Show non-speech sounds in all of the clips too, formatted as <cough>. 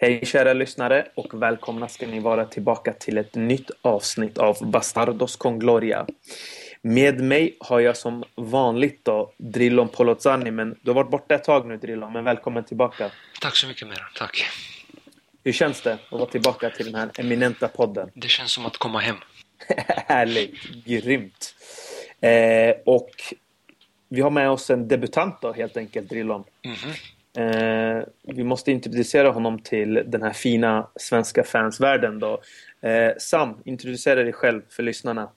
Hej kära lyssnare och välkomna ska ni vara tillbaka till ett nytt avsnitt av Bastardos con Gloria. Med mig har jag som vanligt då Drillon Polozani, men du har varit borta ett tag nu Drillon, men välkommen tillbaka. Tack så mycket Meran, tack. Hur känns det att vara tillbaka till den här eminenta podden? Det känns som att komma hem. <laughs> Härligt, grymt. Eh, och vi har med oss en debutant då helt enkelt, Drillon. Mm -hmm. Eh, vi måste introducera honom till den här fina svenska fansvärlden då. Eh, Sam, introducera dig själv för lyssnarna.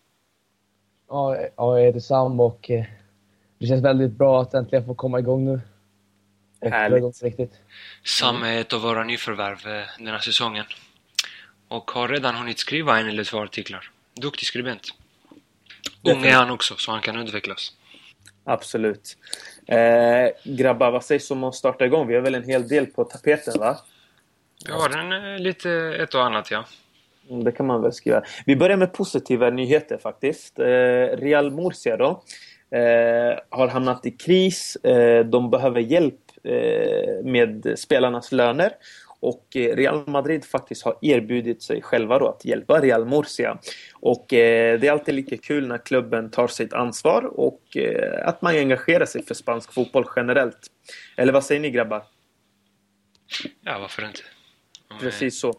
Ja, jag heter Sam och eh, det känns väldigt bra att äntligen få komma igång nu. Härligt. Riktigt. Sam är ett av våra nyförvärv eh, den här säsongen. Och har redan hunnit skriva en eller två artiklar. Duktig skribent. Ung är han också, så han kan utvecklas. Absolut. Eh, grabbar, vad sägs om att starta igång? Vi har väl en hel del på tapeten, va? Vi har en, lite ett och annat, ja. Mm, det kan man väl skriva. Vi börjar med positiva nyheter faktiskt. Eh, Real Murcia då. Eh, har hamnat i kris. Eh, de behöver hjälp eh, med spelarnas löner. Och Real Madrid faktiskt har erbjudit sig själva då att hjälpa Real Murcia. Och eh, det är alltid lika kul när klubben tar sitt ansvar och eh, att man engagerar sig för spansk fotboll generellt. Eller vad säger ni grabbar? Ja, varför inte? Om, Precis så.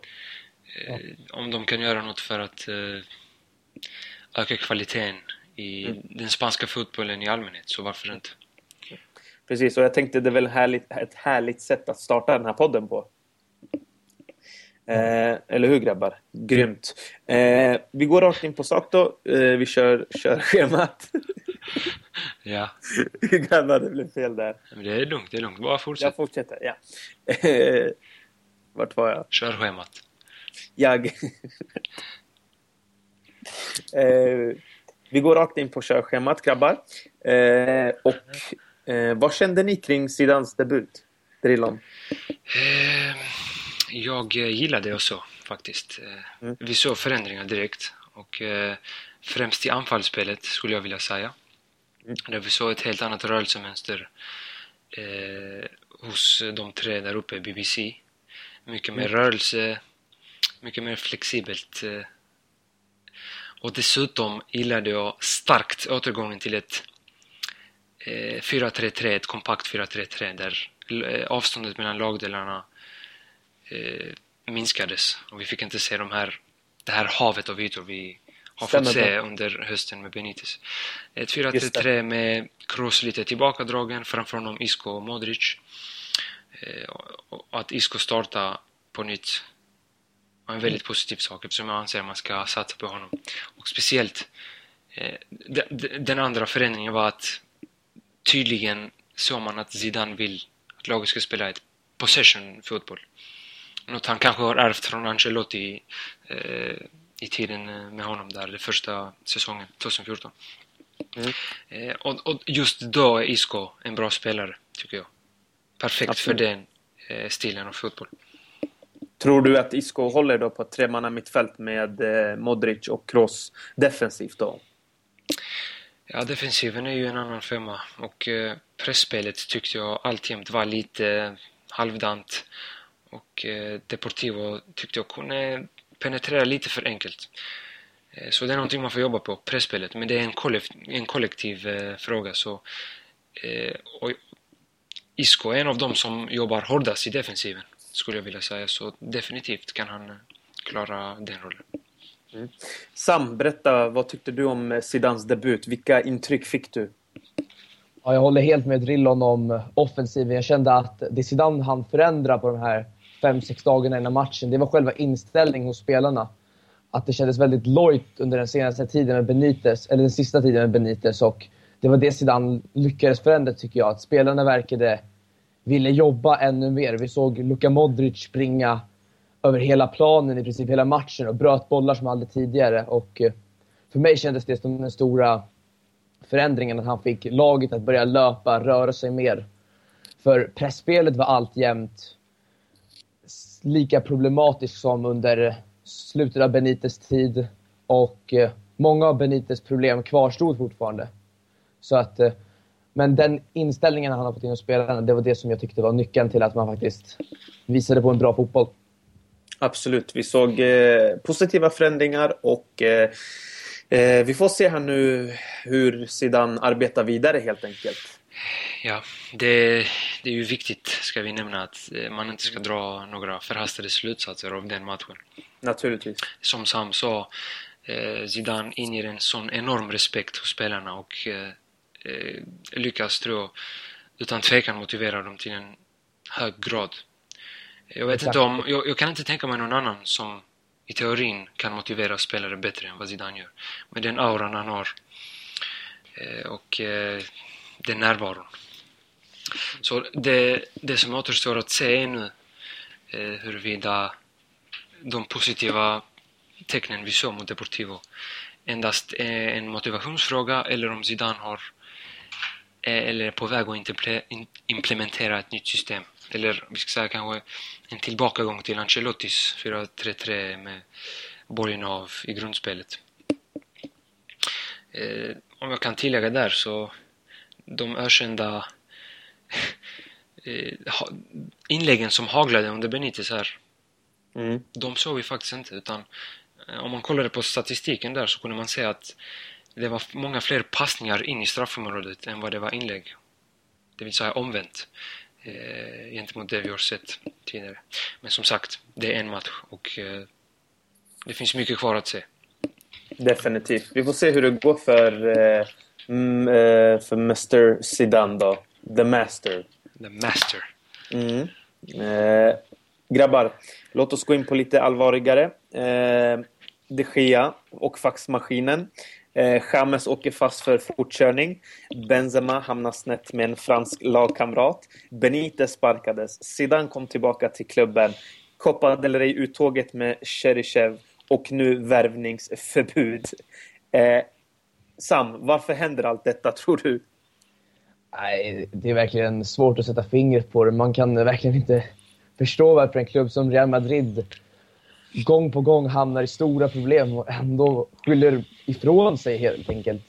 Eh, om de kan göra något för att eh, öka kvaliteten i mm. den spanska fotbollen i allmänhet, så varför inte? Precis, och jag tänkte det är väl härligt, ett härligt sätt att starta den här podden på. Eh, eller hur grabbar? Grymt. Eh, vi går rakt in på sak då. Eh, vi kör, kör schemat. <laughs> ja. <laughs> grabbar, det blev fel där. Men det är lugnt, det är lugnt. Bara fortsätt. Jag fortsätter, ja. <laughs> Vart var jag? Kör schemat. Jag... eh, vi går rakt in på körschemat grabbar. Eh, och eh, vad kände ni kring Sidans debut? Drillon? Jag eh, gillade det också faktiskt. Eh, mm. Vi såg förändringar direkt och eh, främst i anfallsspelet skulle jag vilja säga. Mm. Där vi såg ett helt annat rörelsemönster eh, hos de tre där uppe i BBC. Mycket mer mm. rörelse, mycket mer flexibelt. Eh, och dessutom gillade jag starkt återgången till ett eh, 4-3-3, ett kompakt 4-3-3 där avståndet mellan lagdelarna eh, minskades och vi fick inte se de här, det här havet av ytor vi har Stämmer fått se under hösten med Benitez. Ett 4-3-3 med Kroos lite tillbakadragen, framför honom Isco och Modric. Eh, och att Isco startar på nytt var en väldigt positiv sak eftersom jag anser att man ska satsa på honom. Och speciellt eh, den andra förändringen var att tydligen såg man att Zidane vill att laget ska spela ett possession-fotboll. Något han kanske har ärvt från Ancelotti eh, i tiden eh, med honom där, den första säsongen, 2014. Mm. Eh, och, och, just då är Isco en bra spelare, tycker jag. Perfekt Absolut. för den eh, stilen av fotboll. Tror du att Isco håller då på tremanna mittfält med eh, Modric och Kroos defensivt då? Ja, defensiven är ju en annan femma och eh, pressspelet tyckte jag alltjämt var lite halvdant. Och eh, Deportivo tyckte jag kunde penetrera lite för enkelt. Eh, så det är någonting man får jobba på, pressspelet. Men det är en, kollektiv, en kollektiv eh, fråga. Så, eh, och Isco är en av dem som jobbar hårdast i defensiven, skulle jag vilja säga. Så definitivt kan han klara den rollen. Mm. Sam, berätta, vad tyckte du om Zidans debut? Vilka intryck fick du? Ja, jag håller helt med Drillon om offensiven. Jag kände att det Zidane han förändra på de här fem, sex dagarna innan matchen, det var själva inställningen hos spelarna. Att det kändes väldigt lojt under den senaste tiden med Benitez, eller den sista tiden med Benitez. Och det var det Zidane lyckades förändra tycker jag. Att spelarna verkade ville jobba ännu mer. Vi såg Luka Modric springa över hela planen i princip hela matchen och bröt bollar som aldrig tidigare. Och eh, för mig kändes det som den stora förändringen att han fick laget att börja löpa, röra sig mer. För pressspelet var alltjämt lika problematisk som under slutet av Benites tid. Och eh, många av Benites problem kvarstod fortfarande. Så att, eh, men den inställningen han har fått in hos spelarna, det var det som jag tyckte var nyckeln till att man faktiskt visade på en bra fotboll. Absolut. Vi såg eh, positiva förändringar och eh, eh, vi får se här nu hur Zidane arbetar vidare helt enkelt. Ja, det, det är ju viktigt, ska vi nämna, att eh, man inte ska dra några förhastade slutsatser av den matchen. Naturligtvis. Som Sam sa, eh, Zidane inger en sån enorm respekt hos spelarna och eh, lyckas, tror jag, utan tvekan motivera dem till en hög grad. Jag vet Exakt. inte om, jag, jag, kan inte tänka mig någon annan som i teorin kan motivera spelare bättre än vad Zidane gör. Med den auran han har och den närvaron. Så det, det som återstår att se är nu eh, huruvida de positiva tecknen vi såg mot Deportivo endast är en motivationsfråga eller om Zidane har eller är på väg att implementera ett nytt system. Eller vi ska säga kanske en tillbakagång till Ancelottis 4-3-3 med Borgenov i grundspelet. Eh, om jag kan tillägga där så de ökända eh, inläggen som haglade under Benitez här. Mm. De såg vi faktiskt inte utan eh, om man kollade på statistiken där så kunde man se att det var många fler passningar in i straffområdet än vad det var inlägg. Det vill säga omvänt eh, gentemot det vi har sett tidigare. Men som sagt, det är en match och eh, det finns mycket kvar att se. Definitivt. Vi får se hur det går för, eh, eh för Mr Zidane då. The Master. The Master. Mm. Eh, grabbar, låt oss gå in på lite allvarligare. Eh, De Gea och faxmaskinen. Eh, James åker fast för fortkörning. Benzema hamnar snett med en fransk lagkamrat. Benitez sparkades. Zidane kom tillbaka till klubben. Copa del Rey-uttåget med Cheryshev och nu värvningsförbud. Eh, Sam, varför händer allt detta <laughs> tror du? Nej, det är verkligen svårt att sätta fingret på det. Man kan verkligen inte förstå varför en klubb som Real Madrid gång på gång hamnar i stora problem och ändå skyller ifrån sig helt enkelt.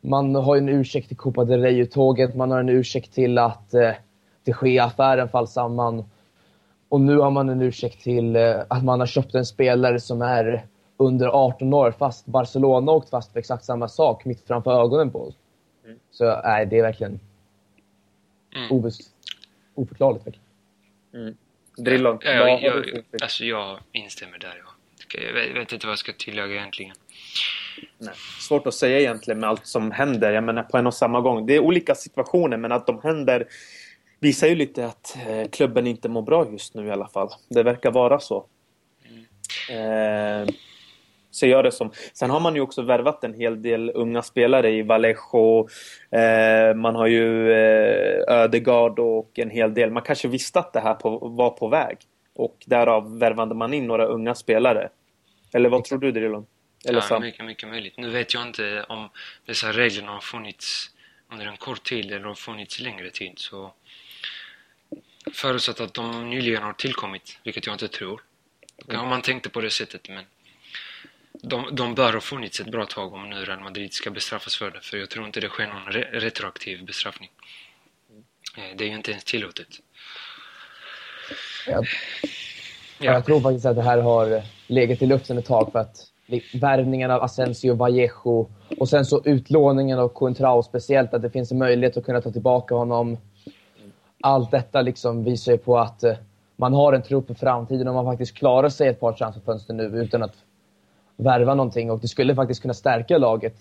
Man har en ursäkt till Copa del Rey-uttåget, man har en ursäkt till att eh, det sker affären fall samman. Och nu har man en ursäkt till eh, att man har köpt en spelare som är under 18 år fast Barcelona åkt fast för exakt samma sak mitt framför ögonen på oss. Mm. Så nej, det är verkligen mm. oförklarligt. Verkligen. Mm. Drillon, ja, jag, jag, alltså jag instämmer där. Ja. Jag vet, vet inte vad jag ska tillägga egentligen. Nej, svårt att säga egentligen med allt som händer. Jag menar på en och samma gång. Det är olika situationer men att de händer visar ju lite att eh, klubben inte mår bra just nu i alla fall. Det verkar vara så. Mm. Eh, ser jag det som. Sen har man ju också värvat en hel del unga spelare i Vallejo. Eh, man har ju eh, Ödegard och en hel del. Man kanske visste att det här på, var på väg. Och därav värvade man in några unga spelare. Eller vad tror du Drilon? Eller ja, mycket, mycket möjligt. Nu vet jag inte om dessa reglerna har funnits under en kort tid eller har funnits längre tid. Så förutsatt att de nyligen har tillkommit, vilket jag inte tror. Mm. Om man tänkte på det sättet, men de, de bör ha funnits ett bra tag om nu Real Madrid ska bestraffas för det. För jag tror inte det sker någon re retroaktiv bestraffning. Eh, det är ju inte ens tillåtet. Jag, ja. jag tror faktiskt att det här har legat i luften ett tag för att värvningen av Asensio, Vallejo och sen så utlåningen av Coentrao speciellt, att det finns en möjlighet att kunna ta tillbaka honom. Allt detta liksom visar ju på att eh, man har en trupp för framtiden och man faktiskt klarar sig ett par transferfönster nu utan att värva någonting och det skulle faktiskt kunna stärka laget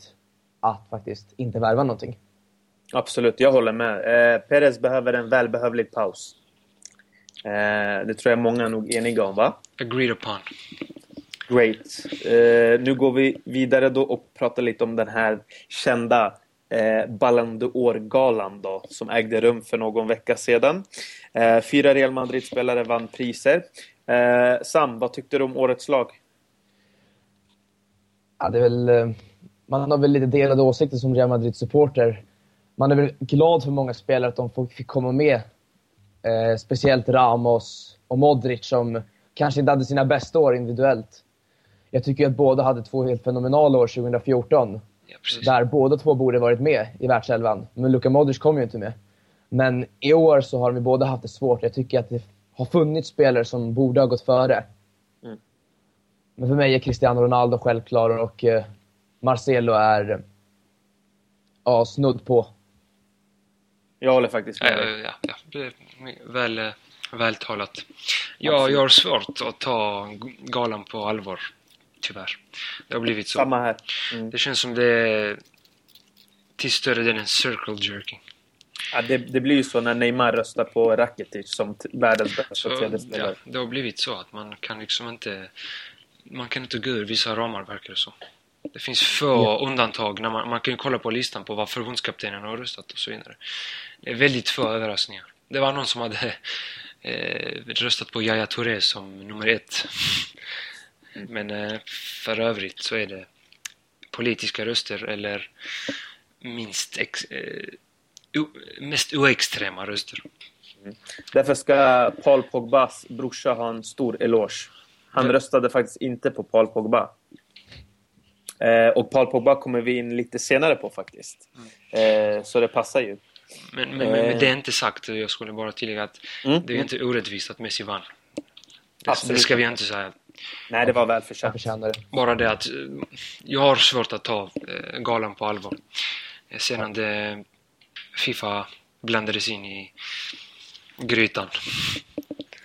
att faktiskt inte värva någonting. Absolut, jag håller med. Eh, Perez behöver en välbehövlig paus. Eh, det tror jag många är nog eniga om, va? Agreed upon. Great. Eh, nu går vi vidare då och pratar lite om den här kända eh, Ballon d'Or-galan då, som ägde rum för någon vecka sedan. Eh, fyra Real Madrid-spelare vann priser. Eh, Sam, vad tyckte du om årets lag? Ja, det är väl, eh, man har väl lite delade åsikter som Real Madrid-supporter. Man är väl glad för många spelare att de fick komma med. Eh, speciellt Ramos och Modric som kanske inte hade sina bästa år individuellt. Jag tycker att båda hade två helt fenomenala år 2014. Ja, där båda två borde varit med i världselvan. Men Luka Modric kom ju inte med. Men i år så har vi båda haft det svårt. Jag tycker att det har funnits spelare som borde ha gått före. Men för mig är Cristiano Ronaldo självklar och eh, Marcelo är ja, snudd på. Jag håller faktiskt med Ja, dig. ja, ja, väl, eh, vältalat. Ja, jag har svårt att ta galan på allvar. Tyvärr. Det har blivit så. Samma här. Mm. Det känns som det är till större delen circle jerking. Ja, det, det blir ju så när Neymar röstar på Rakitic som världens bästa tredje ja, spelare. det har blivit så att man kan liksom inte... Man kan inte gå ur vissa ramar, verkar det så. Det finns få undantag. När man, man kan ju kolla på listan på vad förbundskaptenen har röstat och så vidare. Det är väldigt få överraskningar. Det var någon som hade eh, röstat på Yahya Touré som nummer ett. Men eh, för övrigt så är det politiska röster eller minst ex, eh, mest oextrema röster. Därför ska Paul Pogbas brorsa ha en stor eloge. Han Ja. röstade faktiskt inte på Paul Pogba. Eh, och Paul Pogba kommer vi in lite senare på faktiskt. Eh, så det passar ju. Men, men, men, men det är inte sagt. Jag skulle bara tillägga att Mm. det är inte orättvist att Messi vann. Det, Absolut det ska vi inte säga. Nej, det var förtjänar det. Bara det att eh, jag har svårt att ta eh, galan på allvar. Eh, Sedan det Fifa blandades in i grytan.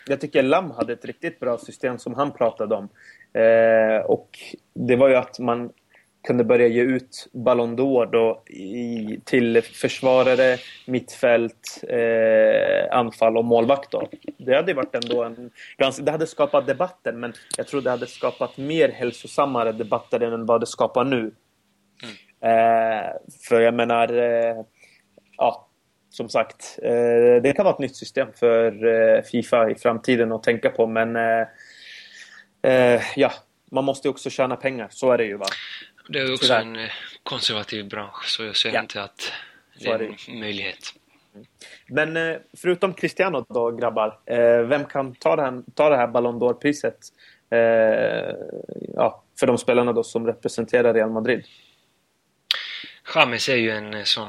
Jag tycker Lam hade ett riktigt bra system som han pratade om. Eh, och det var ju att man kunde börja ge ut Ballon d'Or då i, till försvarare, mittfält, eh, anfall och målvakt. Då. Det hade varit ändå en... Det hade skapat debatten men jag tror det hade skapat mer hälsosammare debatter än vad det skapar nu. Eh, för jag menar... Eh, ja, som sagt, eh, det kan vara ett nytt system för eh, Fifa i framtiden att tänka på. Men eh, ja, man måste ju också tjäna pengar. Så är det ju va. Det är också Tyvärr. en konservativ bransch så jag ser Ja. inte att det är det en möjlighet. Men förutom Cristiano då grabbar, vem kan ta det här, ta det här Ballon d'Or-priset? Ja, för de spelarna då som representerar Real Madrid. James är ju en sån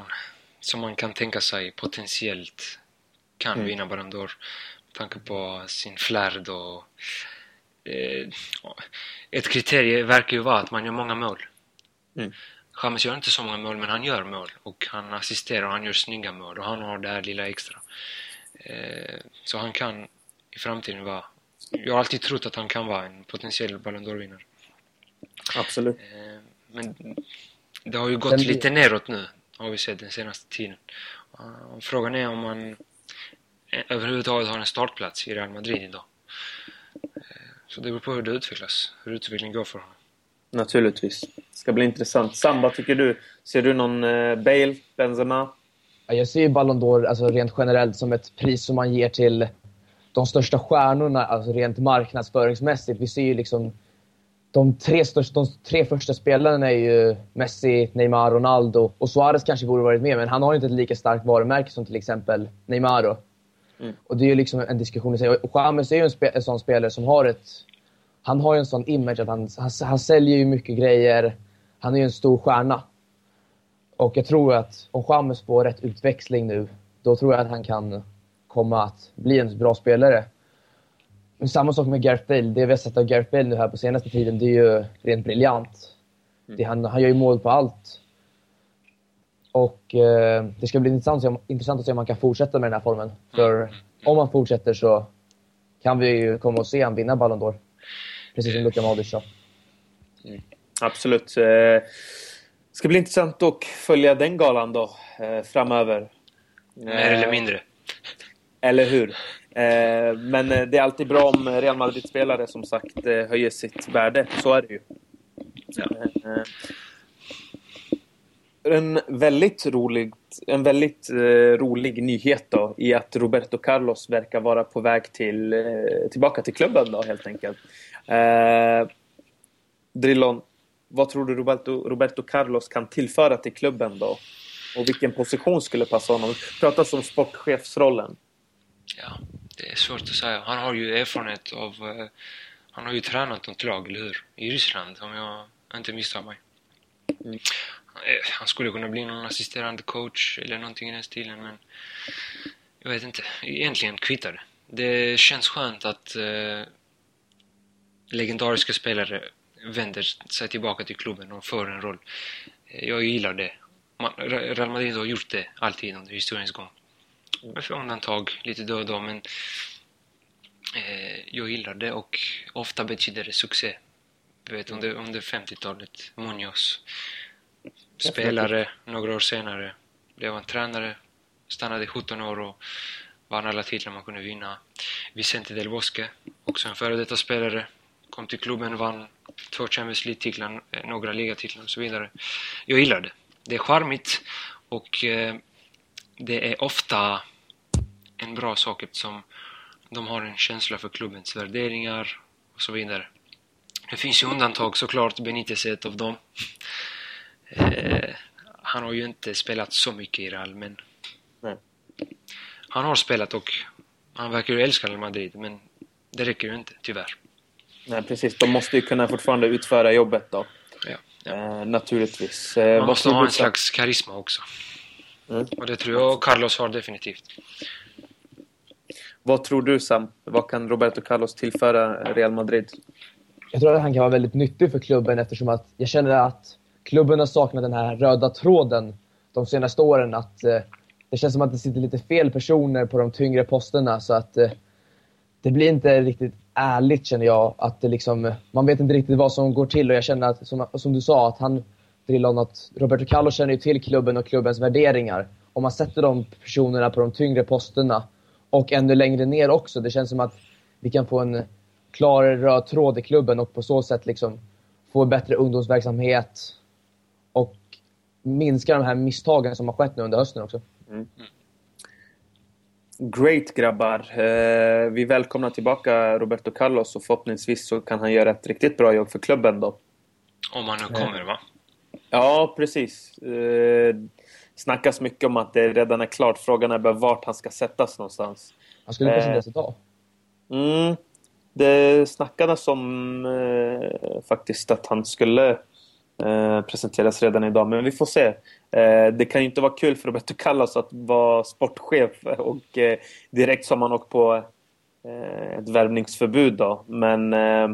som man kan tänka sig potentiellt kan Mm. vinna Ballon d'Or. Med tanke på sin flärd och... Eh, ett kriterium verkar ju vara att man gör många mål. Mm. James gör inte så många mål, men han gör mål. Och han assisterar och han gör snygga mål. Och han har det här lilla extra. Eh, så han kan i framtiden vara... Jag har alltid trott att han kan vara en potentiell Ballon d'Or-vinnare. Absolut. Eh, Men det har ju gått Den- lite neråt nu, har vi sett den senaste tiden. Eh, Frågan är om man eh, överhuvudtaget har en startplats i Real Madrid idag. Eh, Så det beror på hur det utvecklas, hur utvecklingen går för honom. Naturligtvis. Ska bli intressant. Sam, vad tycker du? Ser du någon eh, Bale, Benzema? Ja, Jag ser ju Ballon d'Or alltså rent generellt som ett pris som man ger till de största stjärnorna, alltså rent marknadsföringsmässigt. Vi ser ju liksom de tre, största, de tre första spelarna är ju Messi, Neymar, Ronaldo och Suarez kanske borde varit med, men han har ju inte ett lika starkt varumärke som till exempel Neymar. Då. Mm. Och Och det är ju liksom en diskussion i sig. Och James är ju en, spe, en sån spelare som har ett... Han har ju en sån image att han, han, han säljer ju mycket grejer. Han är ju en stor stjärna. Och jag tror att om James får rätt utväxling nu, då tror jag att han kan komma att bli en bra spelare. Men samma sak med Gareth Bale. Det vi har sett av Gareth Bale nu här på senaste tiden, det är ju rent briljant. Det, han, han gör ju mål på allt. Och eh, det ska bli intressant, att se om- intressant att se om man kan fortsätta med den här formen. För om han fortsätter så kan vi ju komma att se han vinna Ballon d'Or. Precis som Luka Modric sa. Absolut. Eh, ska bli intressant att följa den galan då eh, framöver. Mer eller Eh, mindre. Eller hur? Eh, men eh, det är alltid bra om Real Madrid-spelare som sagt eh, höjer sitt värde. Så är det ju. Eh, en väldigt rolig, en väldigt rolig nyhet då i att Roberto Carlos verkar vara på väg till, tillbaka till klubben då helt enkelt. Drillon, vad tror du Roberto, Roberto Carlos kan tillföra till klubben då? Och vilken position skulle passa honom? Pratas om sportchefsrollen. Ja, det är svårt att säga. Han har ju erfarenhet av... eh, han har ju tränat något lag, eller hur? I Ryssland, om jag inte misstar mig. Mm. Eh, Han skulle kunna bli någon assisterande coach eller någonting i den stilen, men... Jag vet inte. Egentligen kvittar det. Det känns skönt att... eh, legendariska spelare vänder sig tillbaka till klubben och för en roll. Eh, jag gillar det. Man, Real Madrid har gjort det alltid under historiens gång. Med undantag, lite då och då, men eh, jag gillar det och ofta betyder det succé. Du vet, under, under 50-talet, Munoz. Spelare, några år senare blev han tränare, stannade 17 år och vann alla titlar man kunde vinna. Vicente Del Bosque, också en före detta spelare, kom till klubben, vann två Champions League-titlar, eh, några ligatitlar och så vidare. Jag gillar det. Det är charmigt och eh, det är ofta en bra sak eftersom de har en känsla för klubbens värderingar och så vidare. Det finns ju undantag såklart, Benitez är ett av dem. Eh, han har ju inte spelat så mycket i Real, men Nej. han har spelat och han verkar ju älska Real Madrid, men det räcker ju inte, tyvärr. Nej, precis. De måste ju kunna fortfarande utföra jobbet då. Ja, ja. Eh, naturligtvis. Eh, Man måste ha en slags karisma också. Mm. Och det tror jag Carlos har definitivt. Vad tror du Sam? Vad kan Roberto Carlos tillföra Real Madrid? Jag tror att han kan vara väldigt nyttig för klubben eftersom att jag känner att klubben har saknat den här röda tråden de senaste åren. Att eh, Det känns som att det sitter lite fel personer på de tyngre posterna så att eh, det blir inte riktigt ärligt känner jag. Att det liksom, man vet inte riktigt vad som går till och jag känner att, som, som du sa, att han Drillon, att Roberto Carlos känner ju till klubben och klubbens värderingar. Om man sätter de personerna på de tyngre posterna och ännu längre ner också. Det känns som att vi kan få en klarare röd tråd i klubben och på så sätt liksom få bättre ungdomsverksamhet och minska de här misstagen som har skett nu under hösten också. Great grabbar! Eh, vi välkomnar tillbaka Roberto Carlos och förhoppningsvis så kan han göra ett riktigt bra jobb för klubben då. Om han nu kommer, va? Ja, precis. Eh, snackas mycket om att det redan är klart. Frågan är bara vart han ska sättas någonstans. Han skulle Eh. presenteras idag. Mm, det snackades om eh, faktiskt att han skulle eh, presenteras redan idag, men vi får se. Eh, det kan ju inte vara kul för Roberto Carlos att vara sportchef och eh, direkt som han åkt på eh, ett värvningsförbud då. Men eh,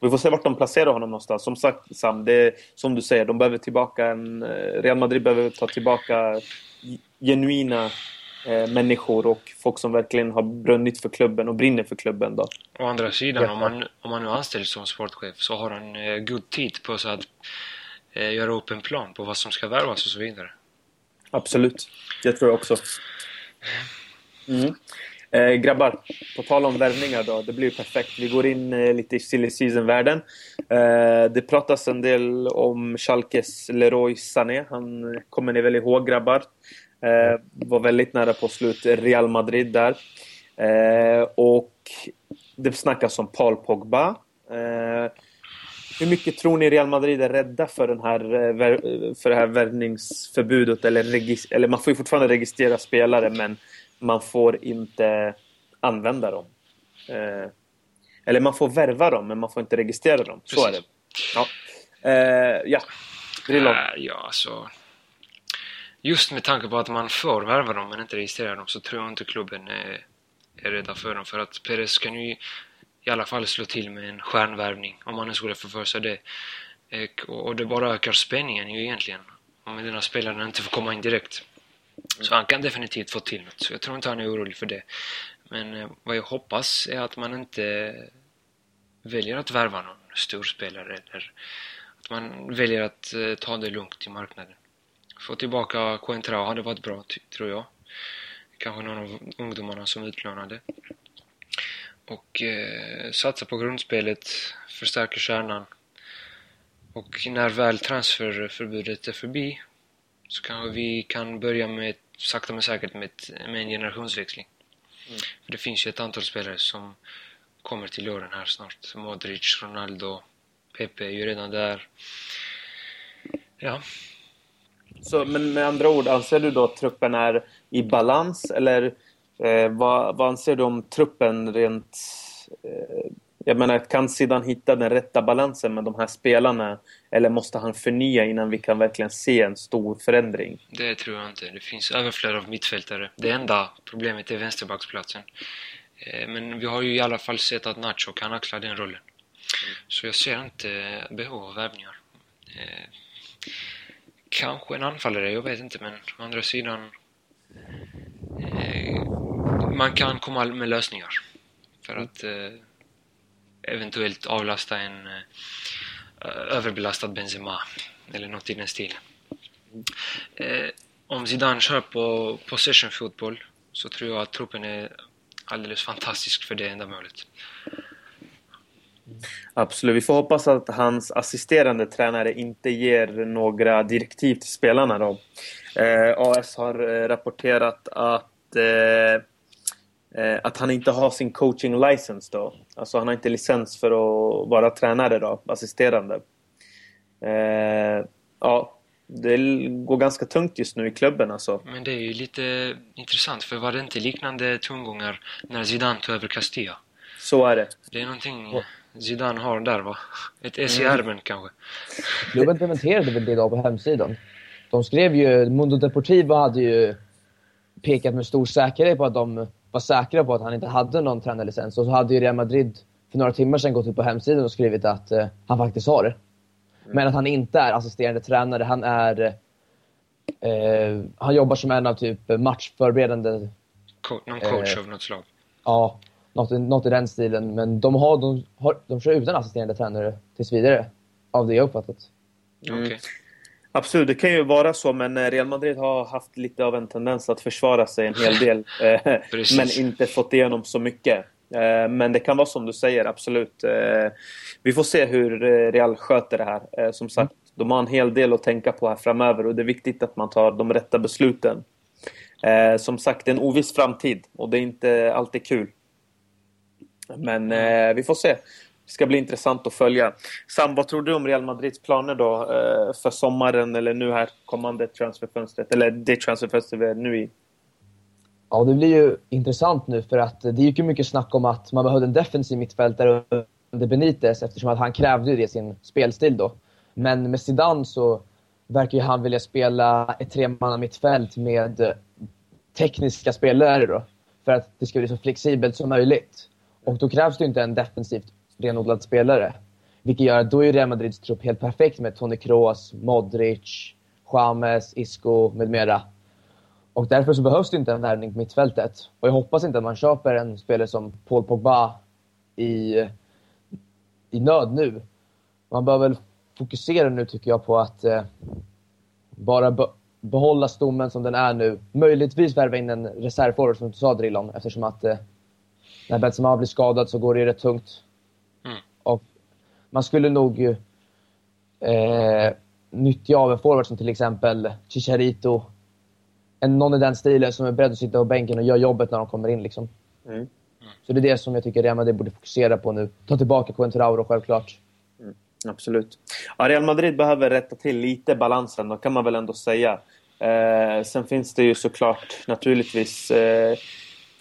vi får se vart de placerar honom någonstans. Som sagt Sam, det är, som du säger, de behöver tillbaka en... eh, Real Madrid behöver ta tillbaka genuina eh, människor och folk som verkligen har brunnit för klubben och brinner för klubben då. Å andra sidan, Ja. om man, om man nu anställs som sportchef så har han eh, god tid på sig att eh, göra upp en plan på vad som ska värvas och så vidare. Absolut. Det tror jag också. Mm. Eh, grabbar, på tal om värvningar då. Det blir ju perfekt. Vi går in eh, lite i silly season-världen. Eh, det pratas en del om Schalkes Leroy Sané. Han kommer ni väl ihåg grabbar? Eh, var väldigt nära på slut Real Madrid där. Eh, och det snackas om Paul Pogba. Eh, hur mycket tror ni Real Madrid är rädda för, den här, eh, för det här värvningsförbudet? Eller, eller man får ju fortfarande registrera spelare men man får inte använda dem. Eh, eller man får värva dem men man får inte registrera dem. Så är det. Precis. Ja. Eh, ja. Drillon. Äh, ja, alltså... Just med tanke på att man får värva dem men inte registrera dem så tror jag inte klubben är, är rädda för dem. För att Perez kan ju i alla fall slå till med en stjärnvärvning om man nu skulle få för sig det. Eh, Och och det bara ökar spänningen ju egentligen. Om den här spelaren inte får komma in direkt. Så han kan definitivt få till något. Så jag tror inte han är orolig för det. Men eh, vad jag hoppas är att man inte väljer att värva någon storspelare eller att man väljer att eh, ta det lugnt i marknaden. Få tillbaka Coentrao hade varit bra, tror jag. Kanske någon av ungdomarna som utlånade. Och eh, satsa på grundspelet, förstärka kärnan. Och när väl transferförbudet är förbi så kanske vi kan börja med, sakta men säkert, med, med en generationsväxling. För det finns ju ett antal spelare som kommer till åren här snart. Modric, Ronaldo, Pepe är ju redan där. Ja, Så, men med andra ord, anser du då att truppen är i balans? Eller eh, vad, vad anser du om truppen rent... Eh, jag menar, kan Zidane hitta den rätta balansen med de här spelarna? Eller måste han förnya innan vi kan verkligen se en stor förändring? det tror jag inte. Det finns överflöd av mittfältare. Det enda problemet är vänsterbacksplatsen. Eh, men vi har ju i alla fall sett att Nacho kan axla den rollen. Så jag ser inte behov av värvningar. Eh, kanske en anfallare, jag vet inte, men å andra sidan eh, man kan komma med lösningar för att eventuellt avlasta en eh, överbelastad Benzema eller något i den stilen. Eh, om Zidane kör på possession fotboll så tror jag att truppen är alldeles fantastisk för det ändamålet. Absolut. Vi får hoppas att hans assisterande tränare inte ger några direktiv till spelarna. Då. Eh, AS har eh, rapporterat att, eh, att han inte har sin coaching license. Då. Alltså han har inte licens för att vara tränare, då, assisterande. Eh, ja, det går ganska tungt just nu i klubben alltså. Men det är ju lite intressant, för var det inte liknande tongångar när Zidane tog över Castilla? Så är det. Det är någonting Zidane har där va? Ett S i ärmen kanske? Klubben dementerade väl det idag på hemsidan. De skrev ju, Mundo Deportivo hade ju pekat med stor säkerhet på att de var säkra på att han inte hade någon tränarlicens. Och så hade ju Real Madrid för några timmar sedan gått ut på hemsidan och skrivit att uh, han faktiskt har det. Men att han inte är assisterande tränare. Han är... Uh, han jobbar som en av typ matchförberedande... Co någon coach uh, av något slag? Ja, något, något i den stilen. Men de, har, de, har, de kör utan assisterande tränare tills vidare. Av det jag uppfattat. Mm. Okay. Absolut, det kan ju vara så, men Real Madrid har haft lite av en tendens att försvara sig en hel del. men inte fått igenom så mycket. Eh, men det kan vara som du säger, absolut. Eh, vi får se hur eh, Real sköter det här. Som sagt, de har en hel del att tänka på här framöver och det är viktigt att man tar de rätta besluten. Som sagt, det är en oviss framtid och det är inte alltid kul. Men vi får se. Det ska bli intressant att följa. Sam, vad tror du om Real Madrids planer då eh, för sommaren eller nu här kommande transferfönstret? Eller det transferfönstret vi är nu i? Ja, det blir ju intressant nu för att det gick ju mycket snack om att man behövde en defensiv mittfältare under Benitez eftersom att han krävde det i sin spelstil då. Men med Zidane så verkar ju han vilja spela ett tremanna mittfält med tekniska spelare då. För att det ska bli så flexibelt som möjligt. Och då krävs det inte en defensivt renodlad spelare. Vilket gör att då är Real Madrids trupp helt perfekt med Toni Kroos, Modric, James, Isco med mera. Och därför så behövs det inte en värvning på mittfältet. Och jag hoppas inte att man köper en spelare som Paul Pogba i, i nöd nu. Man bör väl fokusera nu tycker jag på att eh, bara be behålla stommen som den är nu. Möjligtvis värva in en reservforward som du sa Drillon eftersom att eh, när Benzema blir skadad så går det ju rätt tungt. Mm. Man skulle nog eh, nyttja av en forward som till exempel Chicharito en, någon i den stilen som är beredd att sitta på bänken och göra jobbet när de kommer in. Liksom. Mm. Så det är det som jag tycker Real Madrid borde fokusera på nu. Ta tillbaka Coentrauro självklart. Mm. Absolut. Ja, Real Madrid behöver rätta till lite balansen, då kan man väl ändå säga. Eh, sen finns det ju såklart naturligtvis eh,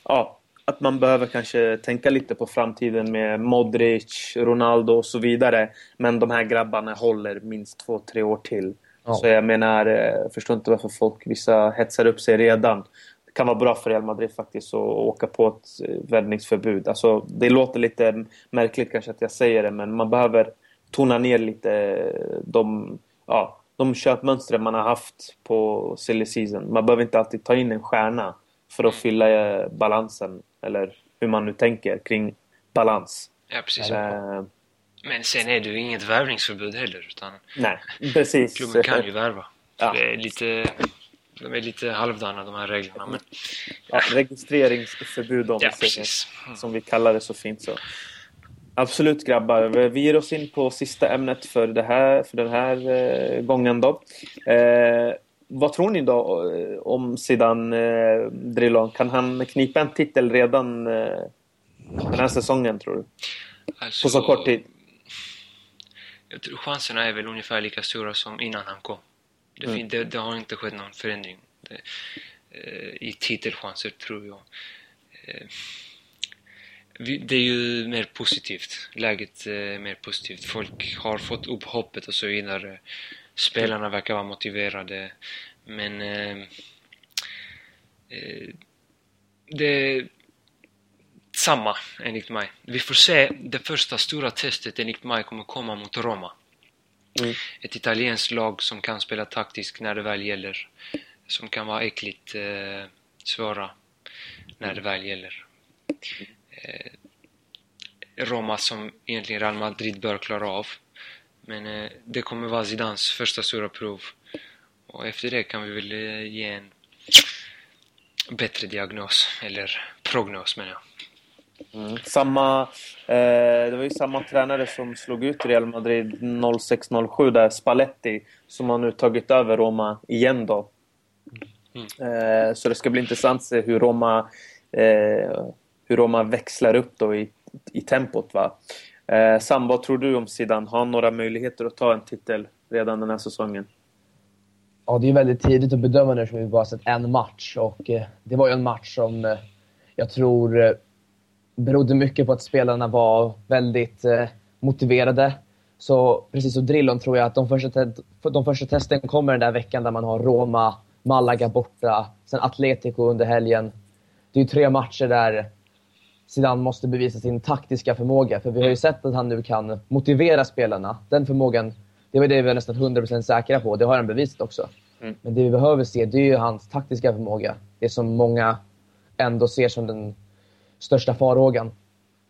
ja, att man behöver kanske tänka lite på framtiden med Modric, Ronaldo och så vidare. Men de här grabbarna håller minst två, tre år till. Ja. Så jag menar, jag eh, förstår inte varför folk, vissa hetsar upp sig redan. Det kan vara bra för Real Madrid faktiskt att åka på ett eh, vändningsförbud. Alltså, det låter lite märkligt kanske att jag säger det, men man behöver tona ner lite eh, de, ja, de köpmönster man har haft på silly season. Man behöver inte alltid ta in en stjärna för att fylla balansen, eller hur man nu tänker kring balans. Ja, precis. Äh, men sen är det ju inget värvningsförbud heller. Utan Nej, precis. Klubben kan ju värva. Ja. Det är lite, de är lite halvdana de här reglerna. Men... Ja, registreringsförbud om ja, säger, mm. som vi kallar det så fint. så. Absolut grabbar. Vi ger oss in på sista ämnet för, det här, för den här eh, gången. Då. Eh, vad tror ni då eh, om Zidane eh, Drillon? Kan han knipa en titel redan eh, den här säsongen tror du? Alltså, på så kort tid? jag tror chanserna är väl ungefär lika stora som innan han kom. Det, mm. det, det har inte skett någon förändring det, eh, i titelchanser, tror jag. Eh, det är ju mer positivt. Läget är mer positivt. Folk har fått upp hoppet och så vidare. Spelarna verkar vara motiverade. Men eh, eh det samma, enligt mig. Vi får se, det första stora testet enligt mig kommer komma mot Roma. Mm. Ett italienskt lag som kan spela taktiskt när det väl gäller. Som kan vara äckligt eh, svåra när det väl gäller. Eh, Roma som egentligen Real Madrid bör klara av. Men eh, det kommer vara Zidans första stora prov. Och efter det kan vi väl eh, ge en bättre diagnos, eller prognos menar jag. Mm. Samma, eh, det var ju samma tränare som slog ut Real Madrid 06-07 där, Spalletti, som har nu tagit över Roma igen då. Mm. Eh, så det ska bli intressant att se hur Roma, eh, hur Roma växlar upp då i, i tempot. Va? Eh, Sam, vad tror du om Zidane? Har han några möjligheter att ta en titel redan den här säsongen? Ja, det är väldigt tidigt att bedöma nu eftersom vi bara sett en match. Och eh, det var ju en match som eh, jag tror eh, berodde mycket på att spelarna var väldigt eh, motiverade. Så precis som Drillon tror jag att de första, de första testen kommer den där veckan där man har Roma, Malaga borta, sen Atletico under helgen. Det är ju tre matcher där Zidane måste bevisa sin taktiska förmåga. För vi har ju sett att han nu kan motivera spelarna. Den förmågan, det var det vi var nästan 100% säkra på. Det har han bevisat också. Mm. Men det vi behöver se, det är ju hans taktiska förmåga. Det som många ändå ser som den största farhågan.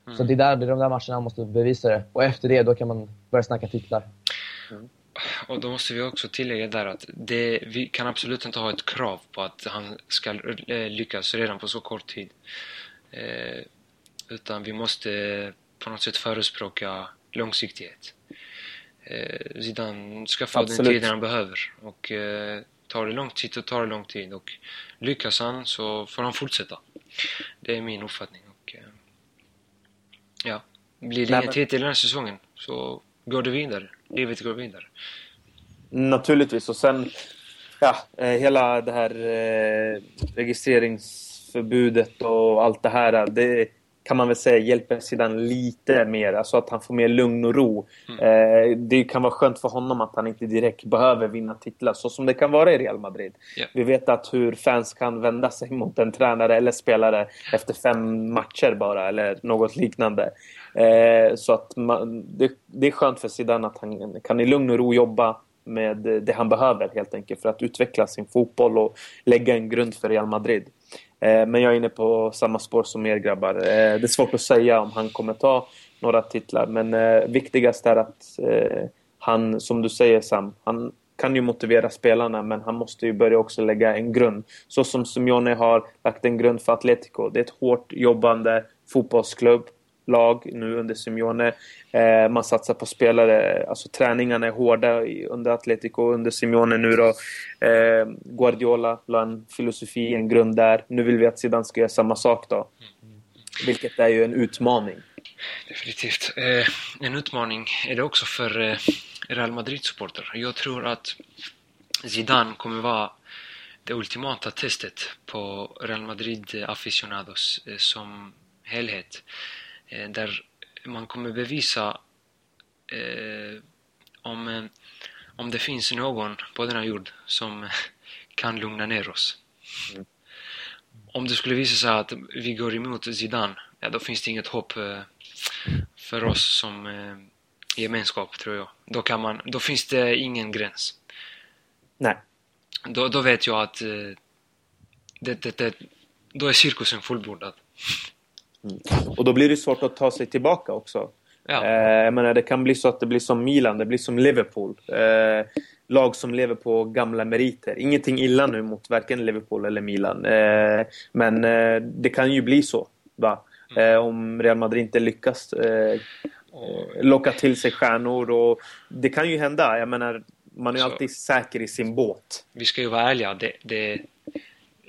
Mm. Så det är där, det är de där matcherna han måste bevisa det. Och efter det, då kan man börja snacka titlar. Mm. Och då måste vi också tillägga där att det, vi kan absolut inte ha ett krav på att han ska eh, lyckas redan på så kort tid. Utan vi måste på något sätt förespråka långsiktighet. Eh, Zidane ska få absolut. den tiden han behöver. Och eh, tar det lång tid så tar det lång tid. Och lyckas han så får han fortsätta. Det är min uppfattning. Och, eh, ja, blir det ingen titel den här säsongen så går det vidare. Livet går vidare. Naturligtvis. Och sen, ja, eh, hela det här eh, registreringsförbudet och allt det här. Det kan man väl säga hjälper sidan lite mer, alltså att han får mer lugn och ro. Mm. Eh, det kan vara skönt för honom att han inte direkt behöver vinna titlar, så som det kan vara i Real Madrid. Yeah. Vi vet att hur fans kan vända sig mot en tränare eller spelare efter fem matcher bara, eller något liknande. Eh, så att man, det, det, är skönt för Zidane att han kan i lugn och ro jobba med det han behöver helt enkelt för att utveckla sin fotboll och lägga en grund för Real Madrid. Eh, men jag är inne på samma spår som er grabbar. Eh, det är svårt att säga om han kommer ta några titlar. Men eh, viktigast är att han, som du säger Sam, han kan ju motivera spelarna men han måste ju börja också lägga en grund. Så som Simeone har lagt en grund för Atletico. Det är ett hårt jobbande fotbollsklubb lag nu under Simeone. Eh, man satsar på spelare, alltså träningarna är hårda under Atletico, under Simeone nu då. Eh, Guardiola la en filosofi, en grund där. Nu vill vi att Zidane ska göra samma sak då. Vilket är ju en utmaning. Definitivt. Eh, en utmaning är det också för eh, Real Madrid-supporter. Jag tror att Zidane kommer vara det ultimata testet på Real Madrid aficionados eh, som helhet. Eh, där man kommer bevisa eh, om, eh, om det finns någon på denna jord som <laughs> kan lugna ner oss. Mm. Om det skulle visa sig att vi går emot Zidane, ja, då finns det inget hopp för oss som gemenskap, tror jag. Då, kan man, då finns det ingen gräns. Nej. Då, då vet jag att det, det, det, då är cirkusen fullbordad. Mm. Och då blir det svårt att ta sig tillbaka också. Ja. Eh, menar, det kan bli så att det blir som Milan, det blir som Liverpool. Eh, lag som lever på gamla meriter. Ingenting illa nu mot varken Liverpool eller Milan. Eh, men eh, det kan ju bli så. Va? Mm. Eh, om Real Madrid inte lyckas eh, locka till sig stjärnor. Och det kan ju hända. Jag menar, man är så, alltid säker i sin båt. Vi ska ju vara ärliga. Det, det,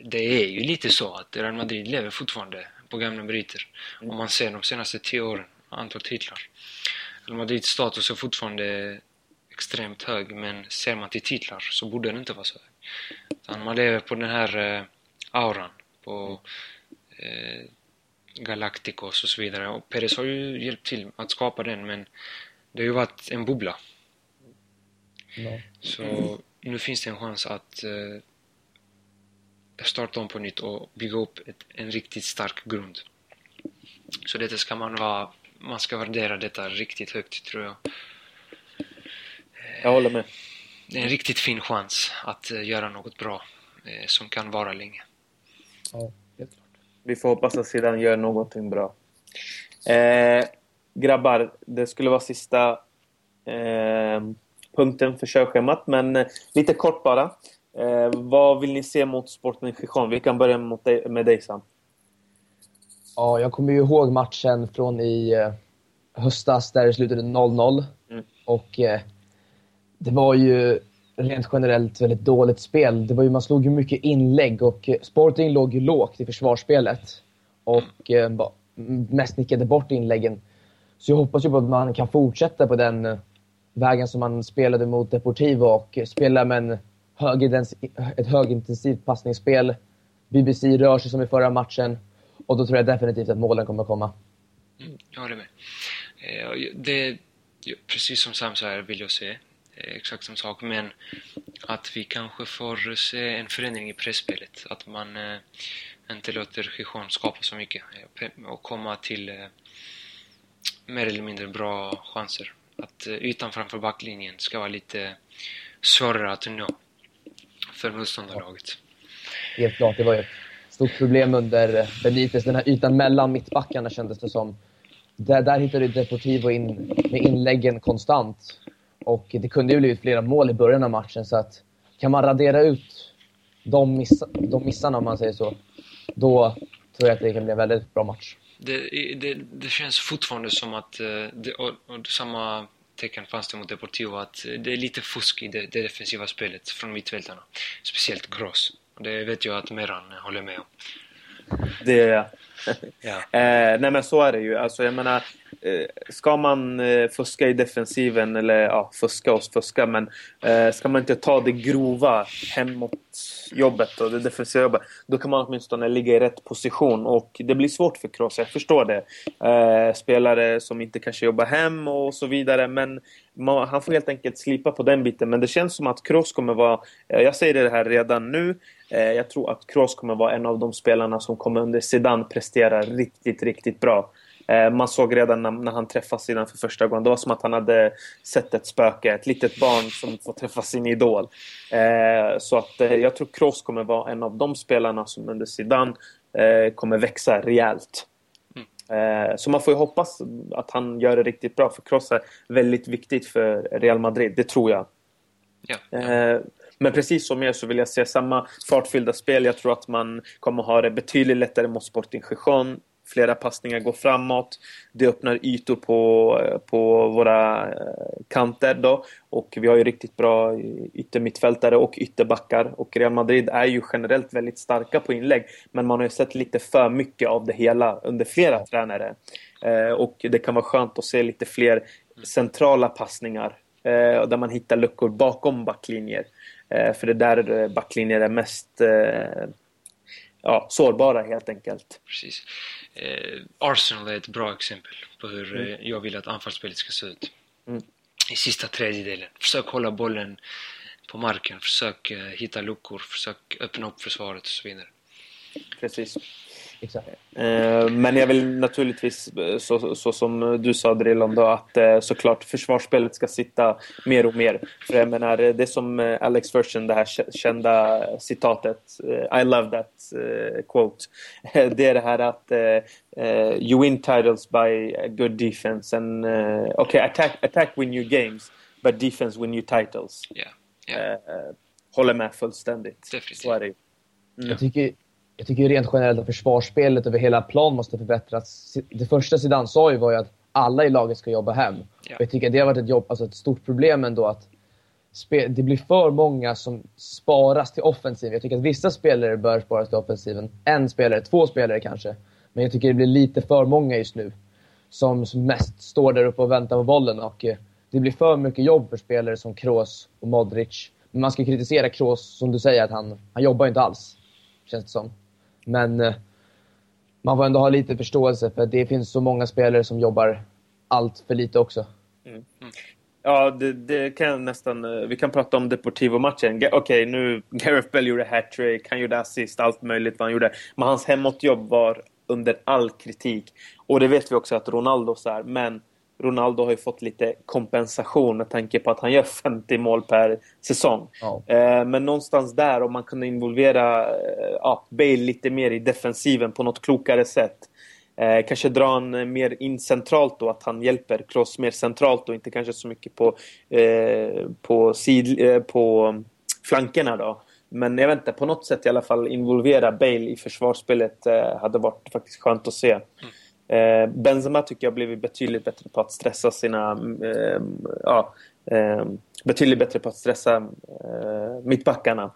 det är ju lite så att Real Madrid lever fortfarande på gamla meriter. Mm. Om man ser de senaste tio åren, antal titlar. Real Madrids status är fortfarande extremt hög, men ser man till titlar så borde den inte vara så hög. Utan man lever på den här eh, auran, på eh, Galacticos och så vidare. Och Perez har ju hjälpt till att skapa den, men det har ju varit en bubbla. Mm. Så nu finns det en chans att eh, starta om på nytt och bygga upp ett, en riktigt stark grund. Så detta ska man vara... Man ska värdera detta riktigt högt, tror jag. Jag håller med. Det är en riktigt fin chans att eh, göra något bra eh, som kan vara länge. Ja, helt klart. Vi får hoppas att Zidane gör någonting bra. Eh, grabbar, det skulle vara sista eh, punkten för körschemat, men eh, lite kort bara. Eh, vad vill ni se mot Sporting Gijon? Vi kan börja mot dig, med dig Sam. Ja, jag kommer ju ihåg matchen från i eh, höstas där det slutade 0-0. Mm. Och eh, det var ju rent generellt väldigt dåligt spel. Det var ju, man slog ju mycket inlägg och eh, Sporting låg ju lågt i försvarsspelet. Och eh, mest nickade bort inläggen. Så jag hoppas ju på att man kan fortsätta på den eh, vägen som man spelade mot Deportivo och spela med en ett högintensivt passningsspel. BBC rör sig som i förra matchen. Och då tror jag definitivt att målen kommer komma. Mm, jag håller med. Eh, Det, precis som Sam sa här vill jag se eh, exakt samma sak, men att vi kanske får se en förändring i pressspelet. Att man eh, inte låter Gijon skapa så mycket eh, och komma till eh, mer eller mindre bra chanser. Att eh, ytan framför backlinjen ska vara lite svårare att nå för motståndarlaget. Helt klart, det var ju ett stort problem under eh, Benitez. Den här ytan mellan mittbackarna kändes det som. Där, där hittade Deportivo in med inläggen konstant. Och det kunde ju blivit flera mål i början av matchen. Så att kan man radera ut de, missa, de missarna, om man säger så, då tror jag att det kan bli en väldigt bra match. Det, det, det känns fortfarande som att, eh, det, och, och samma tecken fanns det mot Deportivo, att eh, det är lite fusk i det, det defensiva spelet från mittfältarna. Speciellt Gross. Det vet jag att Meran håller med om. Det är. Ja. <laughs> Eh, nej men så är det ju. Alltså jag menar, eh, ska man eh, fuska i defensiven, eller ja, fuska och fuska, men eh, ska man inte ta det grova hemåt-jobbet och det defensiva jobbet, då kan man åtminstone ligga i rätt position. Och det blir svårt för Kroos, jag förstår det. Eh, spelare som inte kanske jobbar hem och så vidare, men man, han får helt enkelt slipa på den biten. Men det känns som att Kroos kommer vara, eh, jag säger det här redan nu, Eh, Jag tror att Kroos kommer vara en av de spelarna som kommer under Zidane prestera riktigt, riktigt bra. Eh, man såg redan när, när han träffade Zidane för första gången, det var som att han hade sett ett spöke, ett litet barn som får träffa sin idol. Eh, Så att eh, jag tror Kroos kommer vara en av de spelarna som under Zidane eh, kommer växa rejält. Eh, Så man får ju hoppas att han gör det riktigt bra, för Kroos är väldigt viktigt för Real Madrid, det tror jag. Ja, ja. Eh, Men precis som er så vill jag se samma fartfyllda spel. Jag tror att man kommer ha det betydligt lättare mot Sporting Gijon. Flera passningar går framåt. Det öppnar ytor på, på våra eh, kanter då. Och vi har ju riktigt bra yttermittfältare och ytterbackar. Och Real Madrid är ju generellt väldigt starka på inlägg. Men man har ju sett lite för mycket av det hela under flera tränare. Eh, och det kan vara skönt att se lite fler centrala passningar eh, där man hittar luckor bakom backlinjer. För det är där backlinjer är mest ja, sårbara helt enkelt. Precis. Eh, Arsenal är ett bra exempel på hur eh, jag vill att anfallsspelet ska se ut. Mm. I sista tredjedelen. Försök hålla bollen på marken, försök eh, hitta luckor, försök öppna upp försvaret och så vidare. Precis. Exakt. Eh, Men jag vill naturligtvis, eh, så, så som du sa Drillon, då, att eh, såklart försvarsspelet ska sitta mer och mer. För jag menar, det som Alex Ferguson, det här kä- kända citatet, I love that quote. <laughs> Det är det här att you win titles by a good defense and okay, attack, attack win you games, but defense win you titles. Ja, ja. Eh, eh, håller med fullständigt. Definitivt. Så är det ju. Jag tycker, jag tycker ju rent generellt att försvarsspelet över hela plan måste förbättras. Det första Zidane sa ju var ju att alla i laget ska jobba hem. Ja. Och jag tycker att det har varit ett, jobb, alltså ett stort problem ändå att det blir för många som sparas till offensiven. Jag tycker att vissa spelare bör sparas till offensiven. En spelare, två spelare kanske. Men jag tycker det blir lite för många just nu. Som, som mest står där uppe och väntar på bollen. Och eh, det blir för mycket jobb för spelare som Kroos och Modric. Men man ska kritisera Kroos, som du säger, att han, han jobbar inte alls. Känns det som. Men eh, man får ändå ha lite förståelse för det finns så många spelare som jobbar allt för lite också. Mm. Ja, det, det kan jag nästan... Eh, vi kan prata om Deportivo-matchen. Okej, Okej, nu... <laughs> Gareth Bell gjorde hattrick, han gjorde assist, allt möjligt vad han gjorde. Men hans hemåtjobb var under all kritik. Och det vet vi också att Ronaldo är. Men Ronaldo har ju fått lite kompensation med tanke på att han gör 50 mål per säsong. Ja. Eh, men någonstans där, om man kunde involvera eh, ja, Bale lite mer i defensiven på något klokare sätt. Eh, kanske dra han mer in centralt då, att han hjälper Kroos mer centralt och inte kanske så mycket på, eh, på, sid, eh, på flankerna då. Men jag vet inte, på något sätt i alla fall involvera Bale i försvarsspelet eh, hade varit faktiskt skönt att se. Mm. Eh, Benzema tycker jag blivit betydligt bättre på att stressa sina... Eh, ja, eh, betydligt bättre på att stressa eh, mittbackarna.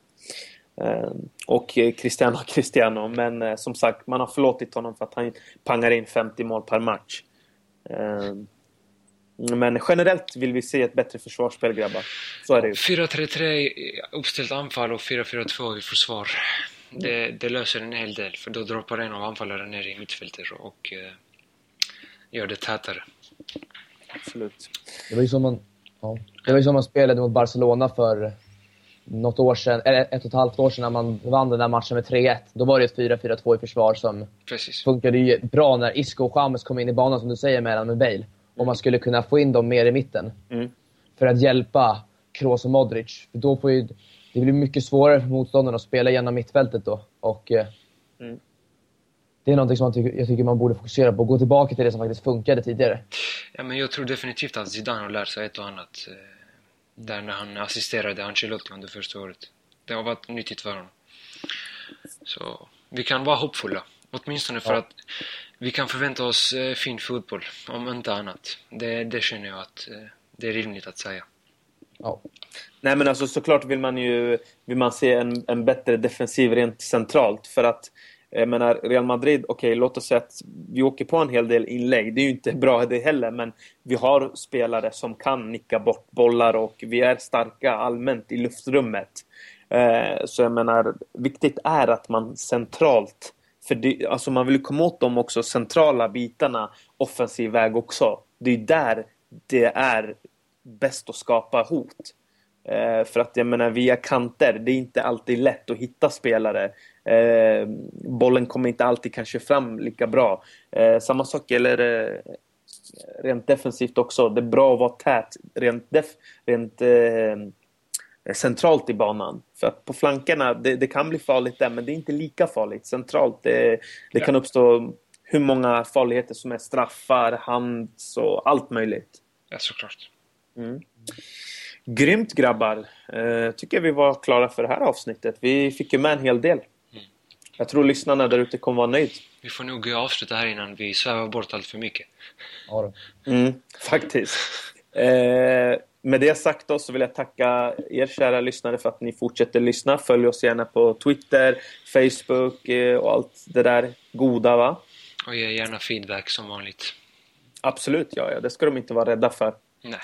Eh, och Cristiano <laughs> Cristiano. Men eh, som sagt, man har förlåtit honom för att han pangar in 50 mål per match. Eh, men generellt vill vi se ett bättre försvarsspel, grabbar. Så är det ju. 4-3-3 eh, uppställt anfall och 4-4-2 i försvar. Det, det, löser en hel del, för då droppar en av anfallarna ner i mittfältet och eh, gör det tätare. Absolut. Det var ju som man, ja, det var ju som man spelade mot Barcelona för något år sedan, eller ett och ett halvt år sedan när man vann den där matchen med 3-1. Då var det ett 4-4-2 i försvar som Precis. funkade ju bra när Isco och James kom in i banan, som du säger, mellan med Bale. Och man skulle kunna få in dem mer i mitten. Mm. För att hjälpa Kroos och Modric. För då får ju, det blir mycket svårare för motståndarna att spela genom mittfältet då. Och, eh, mm. Det är någonting som tycker, jag tycker man borde fokusera på. Gå tillbaka till det som faktiskt funkade tidigare. Ja, men jag tror definitivt att Zidane har lärt sig ett och annat. Eh, där när han assisterade Ancelotti under första året. Det har varit nyttigt för honom. Så vi kan vara hoppfulla. Åtminstone för ja. att vi kan förvänta oss eh, fin fotboll, om inte annat. Det, det känner jag att eh, det är rimligt att säga. Ja. Nej men alltså såklart vill man ju vill man se en, en bättre defensiv rent centralt för att jag menar Real Madrid, okej okay, låt oss säga att vi åker på en hel del inlägg. Det är ju inte <laughs> bra det heller men vi har spelare som kan nicka bort bollar och vi är starka allmänt i luftrummet. Eh, så jag menar, viktigt är att man centralt för det, alltså man vill komma åt de också centrala bitarna offensiv väg också. Det är där det är bäst att skapa hot. Eh, för att jag menar via kanter, det är inte alltid lätt att hitta spelare. Eh, bollen kommer inte alltid kanske fram lika bra. Eh, samma sak gäller eh, rent defensivt också. Det är bra att vara tät rent, def, rent eh, centralt i banan. För att på flankerna, det, det, kan bli farligt där, men det är inte lika farligt centralt. Det, det kan uppstå hur många farligheter som är straffar, hands och allt möjligt. Ja, såklart. Mm. Grymt grabbar! Eh, tycker vi var klara för det här avsnittet. Vi fick ju med en hel del. Mm. Jag tror lyssnarna där ute kommer vara nöjd. Vi får nog avsluta här innan vi svävar bort allt för mycket. Ja, mm, faktiskt. Eh, med det sagt då så vill jag tacka er kära lyssnare för att ni fortsätter lyssna. Följ oss gärna på Twitter, Facebook eh, och allt det där goda va. Och ge gärna feedback som vanligt. Absolut, ja, ja. Det ska de inte vara rädda för. Nej.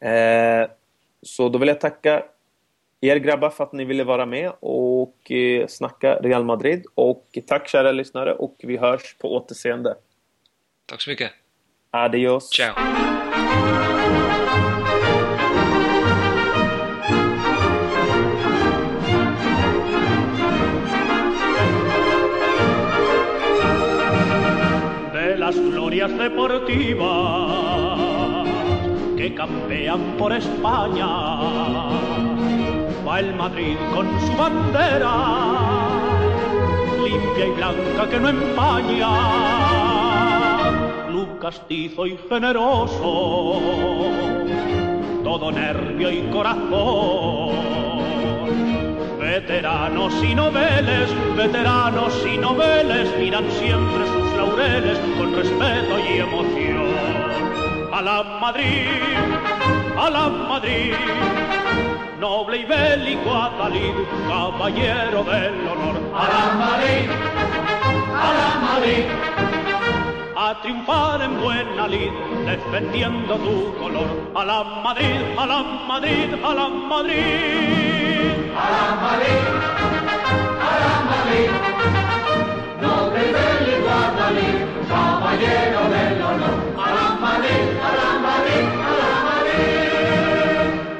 Eh, så då vill jag tacka er grabbar för att ni ville vara med och eh, snacka Real Madrid. Och tack kära lyssnare och vi hörs på återseende. Tack så mycket. Adios. Ciao. Por España. Va el Madrid con su bandera, limpia y blanca que no empaña. Club castizo y generoso, todo nervio y corazón Veteranos y noveles, veteranos y noveles miran siempre sus laureles con respeto y emoción. A la Madrid, a la Madrid. Noble y bélico Atalid, caballero del honor. A la Madrid, a la Madrid. A triunfar en buena lid, defendiendo tu color. A la Madrid, a la Madrid, a la Madrid. A la Madrid, a la Madrid. Noble y bélico Atalid.